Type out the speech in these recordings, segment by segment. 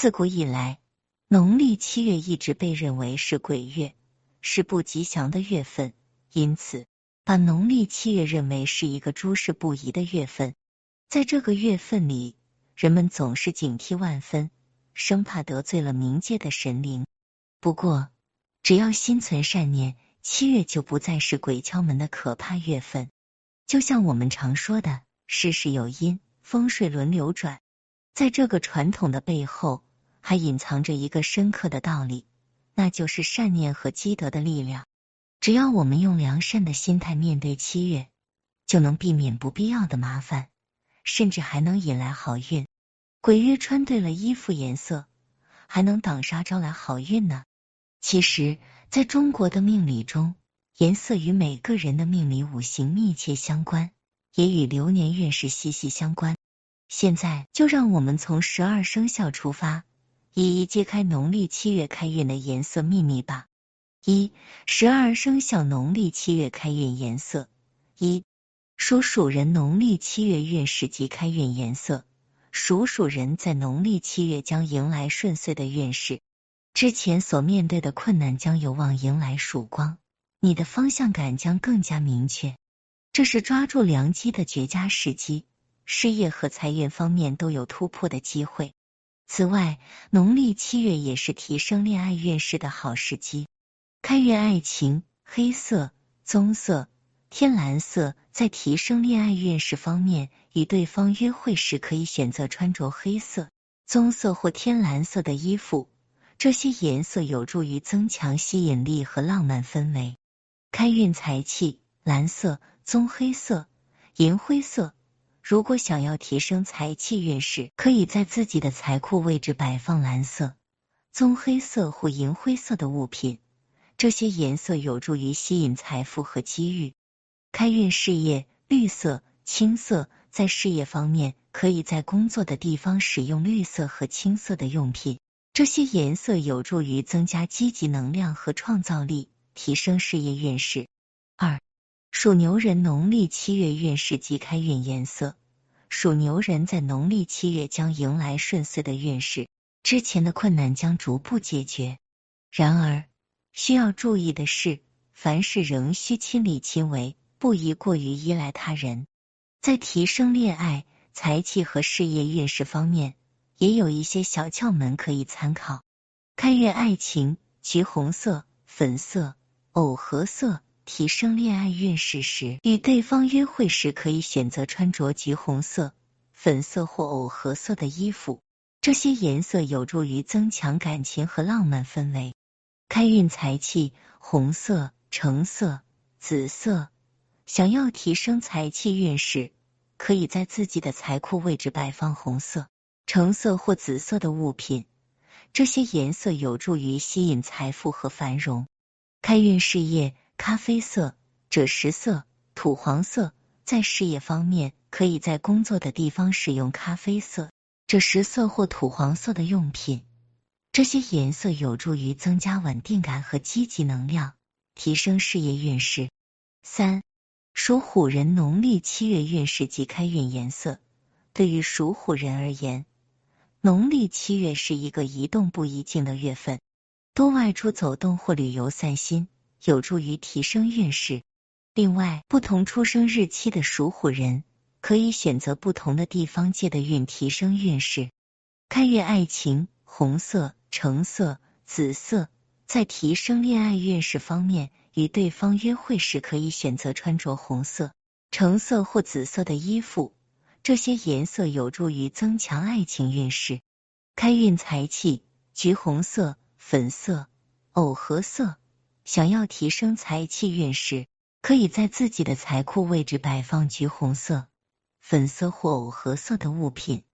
自古以来，农历七月一直被认为是鬼月，是不吉祥的月份，因此把农历七月认为是一个诸事不宜的月份。在这个月份里，人们总是警惕万分，生怕得罪了冥界的神灵。不过，只要心存善念，七月就不再是鬼敲门的可怕月份。就像我们常说的，事事有因，风水轮流转。在这个传统的背后，还隐藏着一个深刻的道理，那就是善念和积德的力量。只要我们用良善的心态面对七月，就能避免不必要的麻烦，甚至还能引来好运。鬼月穿对了衣服颜色，还能挡杀招来好运呢。其实，在中国的命理中，颜色与每个人的命理五行密切相关，也与流年运势息息相关。现在就让我们从十二生肖出发，一一揭开农历七月开运的颜色秘密吧。一、十二生肖农历七月开运颜色。一、属鼠人农历七月运势及开运颜色。属鼠人在农历七月将迎来顺遂的运势，之前所面对的困难将有望迎来曙光，你的方向感将更加明确，这是抓住良机的绝佳时机。事业和财运方面都有突破的机会。此外，农历七月也是提升恋爱运势的好时机。开运爱情，黑色、棕色、天蓝色，在提升恋爱运势方面，与对方约会时可以选择穿着黑色、棕色或天蓝色的衣服，这些颜色有助于增强吸引力和浪漫氛围。开运财气，蓝色、棕黑色、银灰色。如果想要提升财气运势，可以在自己的财库位置摆放蓝色、棕黑色或银灰色的物品，这些颜色有助于吸引财富和机遇。开运事业，绿色、青色，在事业方面，可以在工作的地方使用绿色和青色的用品，这些颜色有助于增加积极能量和创造力，提升事业运势。二属牛人农历七月运势及开运颜色。属牛人在农历七月将迎来顺遂的运势，之前的困难将逐步解决。然而，需要注意的是，凡事仍需亲力亲为，不宜过于依赖他人。在提升恋爱、财气和事业运势方面，也有一些小窍门可以参考。开运爱情，橘红色、粉色、藕荷色。提升恋爱运势时，与对方约会时可以选择穿着橘红色、粉色或藕荷色的衣服，这些颜色有助于增强感情和浪漫氛围。开运财气，红色、橙色、紫色。想要提升财气运势，可以在自己的财库位置摆放红色、橙色或紫色的物品，这些颜色有助于吸引财富和繁荣。开运事业。咖啡色、赭石色、土黄色，在事业方面，可以在工作的地方使用咖啡色、赭石色或土黄色的用品。这些颜色有助于增加稳定感和积极能量，提升事业运势。三、属虎人农历七月运势及开运颜色。对于属虎人而言，农历七月是一个宜动不宜静的月份，多外出走动或旅游散心。有助于提升运势。另外，不同出生日期的属虎人可以选择不同的地方借的运，提升运势。开运爱情，红色、橙色、紫色，在提升恋爱运势方面，与对方约会时可以选择穿着红色、橙色或紫色的衣服，这些颜色有助于增强爱情运势。开运财气，橘红色、粉色、藕荷色。想要提升财气运势，可以在自己的财库位置摆放橘红色、粉色或藕荷色的物品，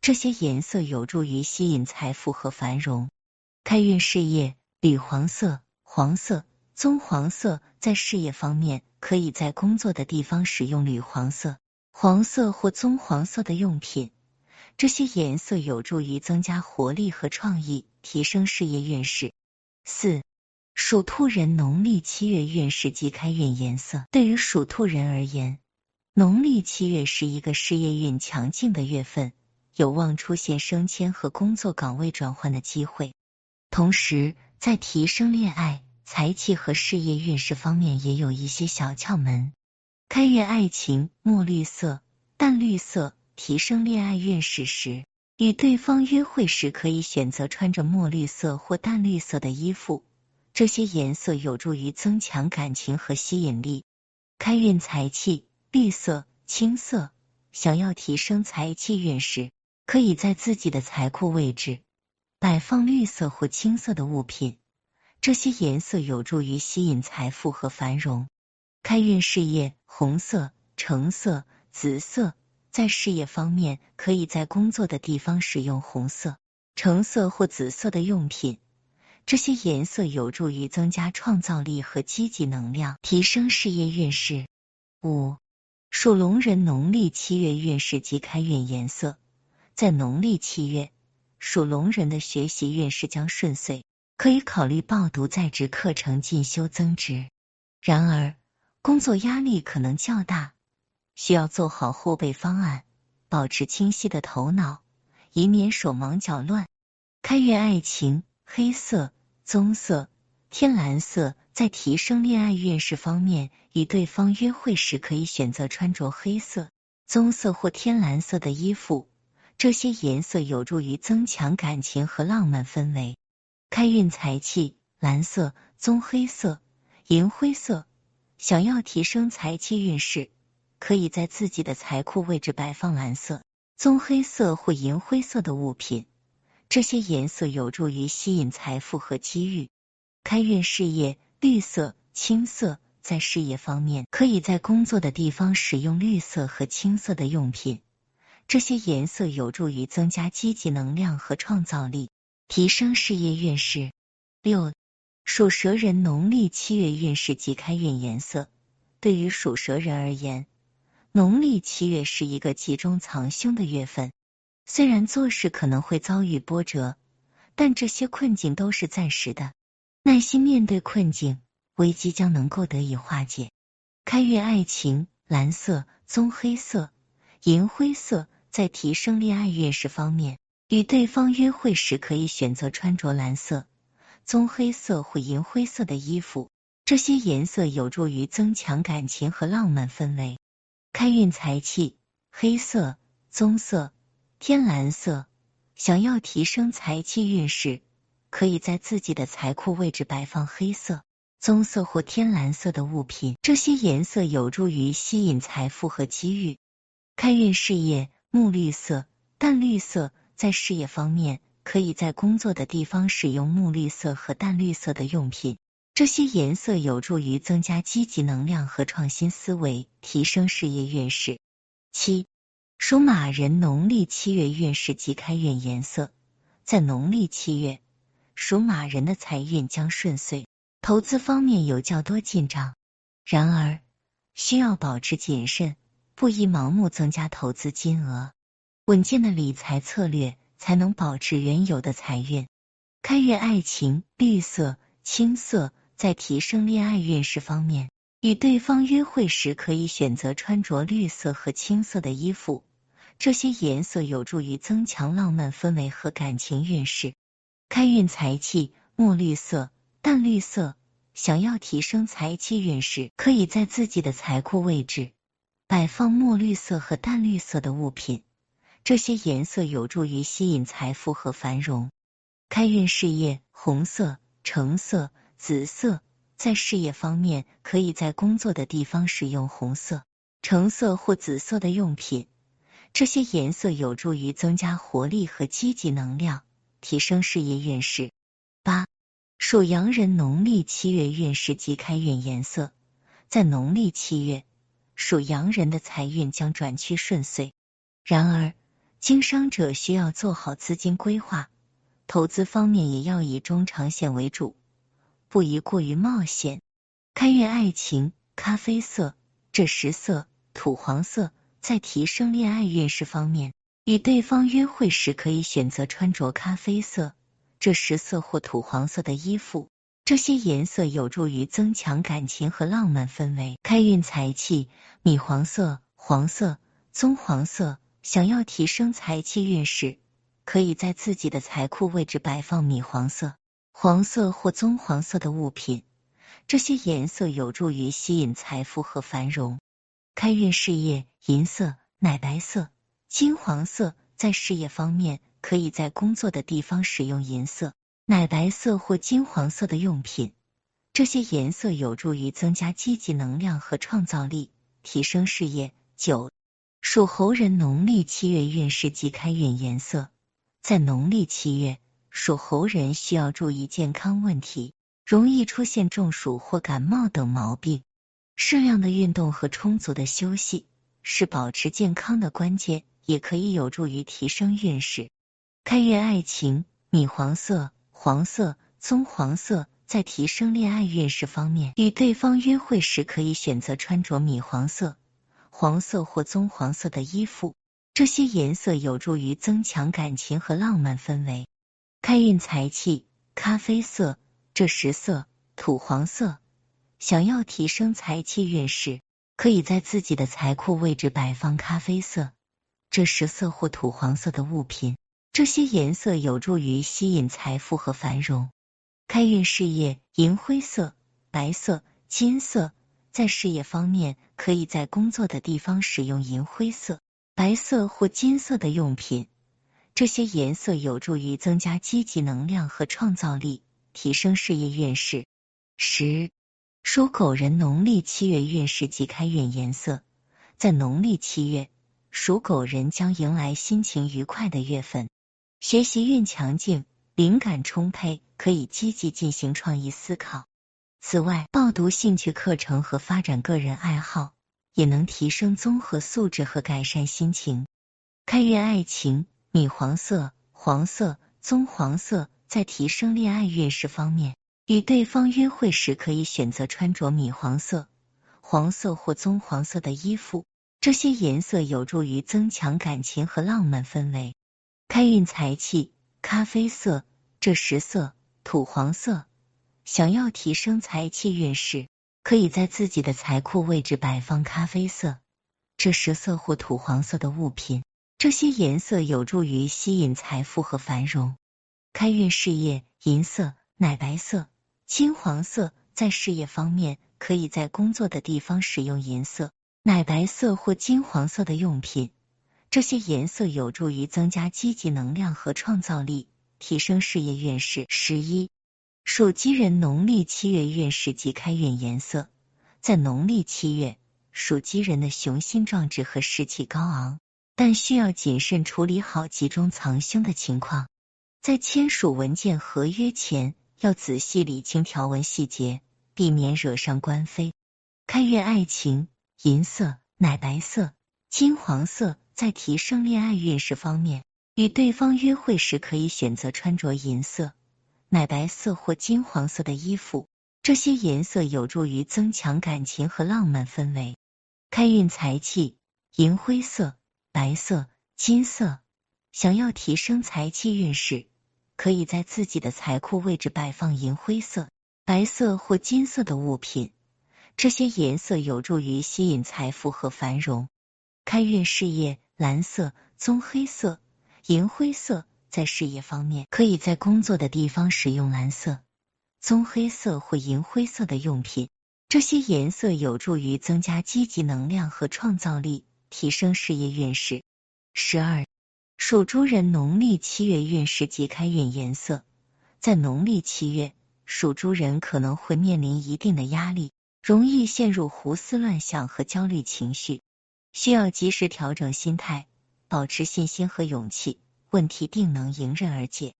这些颜色有助于吸引财富和繁荣。开运事业，铝黄色、黄色、棕黄色，在事业方面，可以在工作的地方使用铝黄色、黄色或棕黄色的用品，这些颜色有助于增加活力和创意，提升事业运势。四。属兔人农历七月运势及开运颜色。对于属兔人而言，农历七月是一个事业运强劲的月份，有望出现升迁和工作岗位转换的机会。同时，在提升恋爱、财气和事业运势方面，也有一些小窍门。开运爱情：墨绿色、淡绿色。提升恋爱运势时，与对方约会时可以选择穿着墨绿色或淡绿色的衣服，这些颜色有助于增强感情和吸引力。开运财气：绿色、青色。想要提升财气运势，可以在自己的财库位置摆放绿色或青色的物品，这些颜色有助于吸引财富和繁荣。开运事业：红色、橙色、紫色。在事业方面，可以在工作的地方使用红色、橙色或紫色的用品，这些颜色有助于增加创造力和积极能量，提升事业运势。五、属龙人农历七月运势及开运颜色，在农历七月，属龙人的学习运势将顺遂，可以考虑报读在职课程进修增值。然而，工作压力可能较大。需要做好后备方案，保持清晰的头脑，以免手忙脚乱。开运爱情：黑色、棕色、天蓝色。在提升恋爱运势方面，与对方约会时可以选择穿着黑色、棕色或天蓝色的衣服，这些颜色有助于增强感情和浪漫氛围。开运财气：蓝色、棕黑色、银灰色。想要提升财气运势。可以在自己的财库位置摆放蓝色、棕黑色或银灰色的物品，这些颜色有助于吸引财富和机遇。开运事业：绿色、青色。在事业方面，可以在工作的地方使用绿色和青色的用品，这些颜色有助于增加积极能量和创造力，提升事业运势。六、属蛇人农历七月运势及开运颜色。对于属蛇人而言，农历七月是一个集中藏凶的月份，虽然做事可能会遭遇波折，但这些困境都是暂时的。耐心面对困境，危机将能够得以化解。开运爱情：蓝色、棕黑色、银灰色。在提升恋爱运势方面，与对方约会时可以选择穿着蓝色、棕黑色或银灰色的衣服，这些颜色有助于增强感情和浪漫氛围。开运财气：黑色、棕色、天蓝色。想要提升财气运势，可以在自己的财库位置摆放黑色、棕色或天蓝色的物品，这些颜色有助于吸引财富和机遇。开运事业：木绿色、淡绿色。在事业方面，可以在工作的地方使用木绿色和淡绿色的用品。这些颜色有助于增加积极能量和创新思维，提升事业运势。七、属马人农历七月运势及开运颜色，在农历七月，属马人的财运将顺遂，投资方面有较多进账。然而，需要保持谨慎，不宜盲目增加投资金额，稳健的理财策略才能保持原有的财运。开运爱情：绿色、青色。在提升恋爱运势方面，与对方约会时可以选择穿着绿色和青色的衣服，这些颜色有助于增强浪漫氛围和感情运势。开运财气：墨绿色、淡绿色。想要提升财气运势，可以在自己的财库位置摆放墨绿色和淡绿色的物品，这些颜色有助于吸引财富和繁荣。开运事业：红色、橙色。紫色在事业方面，可以在工作的地方使用红色、橙色或紫色的用品，这些颜色有助于增加活力和积极能量，提升事业运势。八、属羊人农历七月运势及开运颜色，在农历七月，属羊人的财运将转趋顺遂。然而，经商者需要做好资金规划，投资方面也要以中长线为主。不宜过于冒险。开运爱情：咖啡色、这十色、土黄色。在提升恋爱运势方面，与对方约会时可以选择穿着咖啡色、这十色或土黄色的衣服，这些颜色有助于增强感情和浪漫氛围。开运财气：米黄色、黄色、棕黄色。想要提升财气运势，可以在自己的财库位置摆放米黄色、黄色或棕黄色的物品，这些颜色有助于吸引财富和繁荣。开运事业，银色、奶白色、金黄色，在事业方面，可以在工作的地方使用银色、奶白色或金黄色的用品，这些颜色有助于增加积极能量和创造力，提升事业。九。属猴人农历七月运势及开运颜色，在农历七月，属猴人需要注意健康问题，容易出现中暑或感冒等毛病。适量的运动和充足的休息是保持健康的关键，也可以有助于提升运势。开运爱情，米黄色、黄色、棕黄色，在提升恋爱运势方面，与对方约会时可以选择穿着米黄色。黄色或棕黄色的衣服，这些颜色有助于增强感情和浪漫氛围。开运财气，咖啡色、这十色、土黄色。想要提升财气运势，可以在自己的财库位置摆放咖啡色、这十色或土黄色的物品，这些颜色有助于吸引财富和繁荣。开运事业，银灰色、白色、金色。在事业方面，可以在工作的地方使用银灰色、白色或金色的用品，这些颜色有助于增加积极能量和创造力，提升事业运势。十，属狗人农历七月运势及开运颜色，在农历七月，属狗人将迎来心情愉快的月份，学习运强劲，灵感充沛，可以积极进行创意思考。此外，报读兴趣课程和发展个人爱好，也能提升综合素质和改善心情。开运爱情，米黄色、黄色、棕黄色，在提升恋爱运势方面，与对方约会时可以选择穿着米黄色、黄色或棕黄色的衣服，这些颜色有助于增强感情和浪漫氛围。开运财气，咖啡色、这十色、土黄色。想要提升财气运势，可以在自己的财库位置摆放咖啡色、这十色或土黄色的物品，这些颜色有助于吸引财富和繁荣。开运事业，银色、奶白色、金黄色，在事业方面，可以在工作的地方使用银色、奶白色或金黄色的用品，这些颜色有助于增加积极能量和创造力，提升事业运势。十一。属鸡人农历七月运势及开运颜色，在农历七月，属鸡人的雄心壮志和士气高昂，但需要谨慎处理好集中藏凶的情况。在签署文件合约前，要仔细理清条文细节，避免惹上官非。开运爱情，银色、奶白色、金黄色，在提升恋爱运势方面，与对方约会时可以选择穿着银色。奶白色或金黄色的衣服，这些颜色有助于增强感情和浪漫氛围。开运财气，银灰色、白色、金色。想要提升财气运势，可以在自己的财库位置摆放银灰色、白色或金色的物品，这些颜色有助于吸引财富和繁荣。开运事业，蓝色、棕黑色、银灰色。在事业方面，可以在工作的地方使用蓝色、棕黑色或银灰色的用品，这些颜色有助于增加积极能量和创造力，提升事业运势。十二，属猪人农历七月运势及开运颜色，在农历七月，属猪人可能会面临一定的压力，容易陷入胡思乱想和焦虑情绪，需要及时调整心态，保持信心和勇气。问题定能迎刃而解。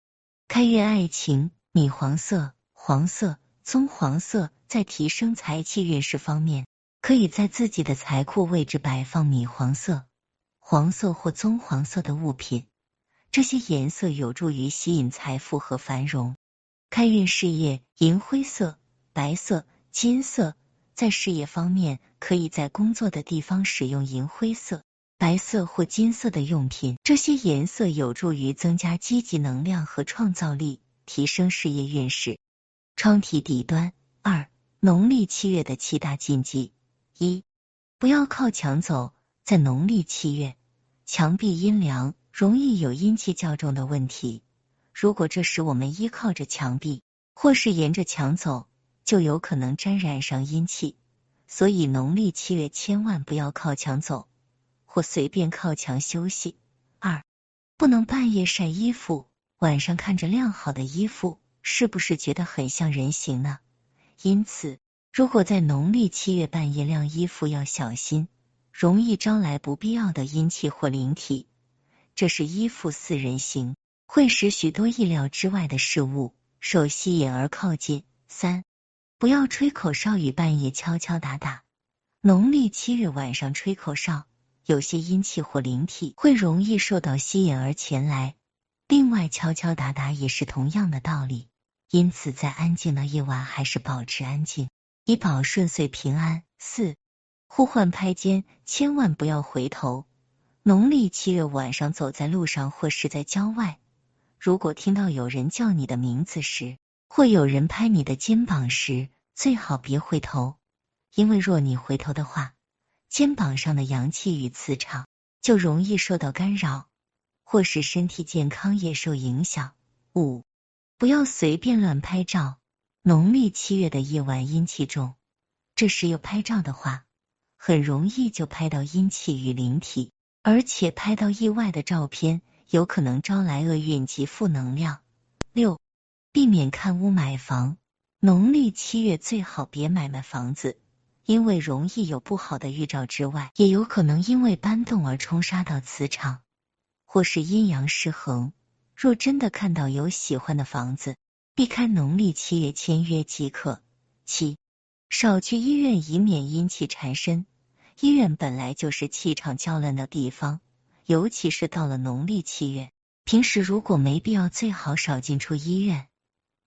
开运爱情，米黄色、黄色、棕黄色，在提升财气运势方面，可以在自己的财库位置摆放米黄色、黄色或棕黄色的物品，这些颜色有助于吸引财富和繁荣。开运事业，银灰色、白色、金色，在事业方面，可以在工作的地方使用银灰色。白色或金色的用品，这些颜色有助于增加积极能量和创造力，提升事业运势。窗体底端二，农历七月的七大禁忌：一、不要靠墙走。在农历七月，墙壁阴凉，容易有阴气较重的问题。如果这时我们依靠着墙壁，或是沿着墙走，就有可能沾染上阴气。所以农历七月千万不要靠墙走，或随便靠墙休息。二，不能半夜晒衣服，晚上看着晾好的衣服，是不是觉得很像人形呢？因此，如果在农历七月半夜晾衣服，要小心，容易招来不必要的阴气或灵体。这是依附似人形，会使许多意料之外的事物受吸引而靠近。三，不要吹口哨与半夜敲敲打打。农历七日晚上吹口哨，有些阴气或灵体会容易受到吸引而前来。另外，敲敲打打也是同样的道理。因此，在安静的夜晚，还是保持安静，以保顺遂平安。四、呼唤拍肩，千万不要回头。农历七月晚上，走在路上或是在郊外，如果听到有人叫你的名字时，或有人拍你的肩膀时，最好别回头，因为若你回头的话，肩膀上的阳气与磁场就容易受到干扰，或是身体健康也受影响。五。不要随便乱拍照。农历七月的夜晚阴气重，这时又拍照的话，很容易就拍到阴气与灵体，而且拍到意外的照片，有可能招来厄运及负能量。六，避免看屋买房。农历七月最好别买卖房子，因为容易有不好的预兆之外，也有可能因为搬动而冲杀到磁场，或是阴阳失衡。若真的看到有喜欢的房子，避开农历七月签约即可。七，少去医院，以免阴气缠身。医院本来就是气场较乱的地方，尤其是到了农历七月，平时如果没必要，最好少进出医院。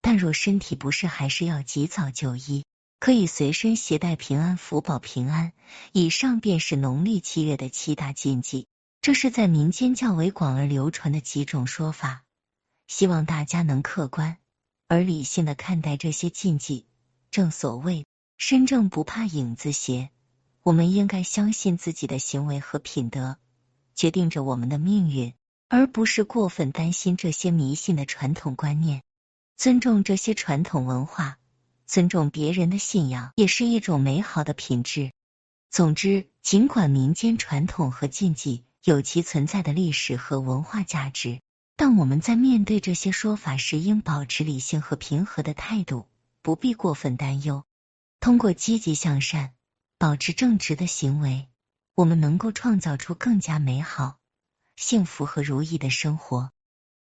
但若身体不适，还是要及早就医。可以随身携带平安符保平安。以上便是农历七月的七大禁忌。这是在民间较为广而流传的几种说法，希望大家能客观而理性的看待这些禁忌。正所谓身正不怕影子斜，我们应该相信自己的行为和品德决定着我们的命运，而不是过分担心这些迷信的传统观念。尊重这些传统文化，尊重别人的信仰，也是一种美好的品质。总之，尽管民间传统和禁忌。有其存在的历史和文化价值，但我们在面对这些说法时，应保持理性和平和的态度，不必过分担忧。通过积极向善、保持正直的行为，我们能够创造出更加美好、幸福和如意的生活。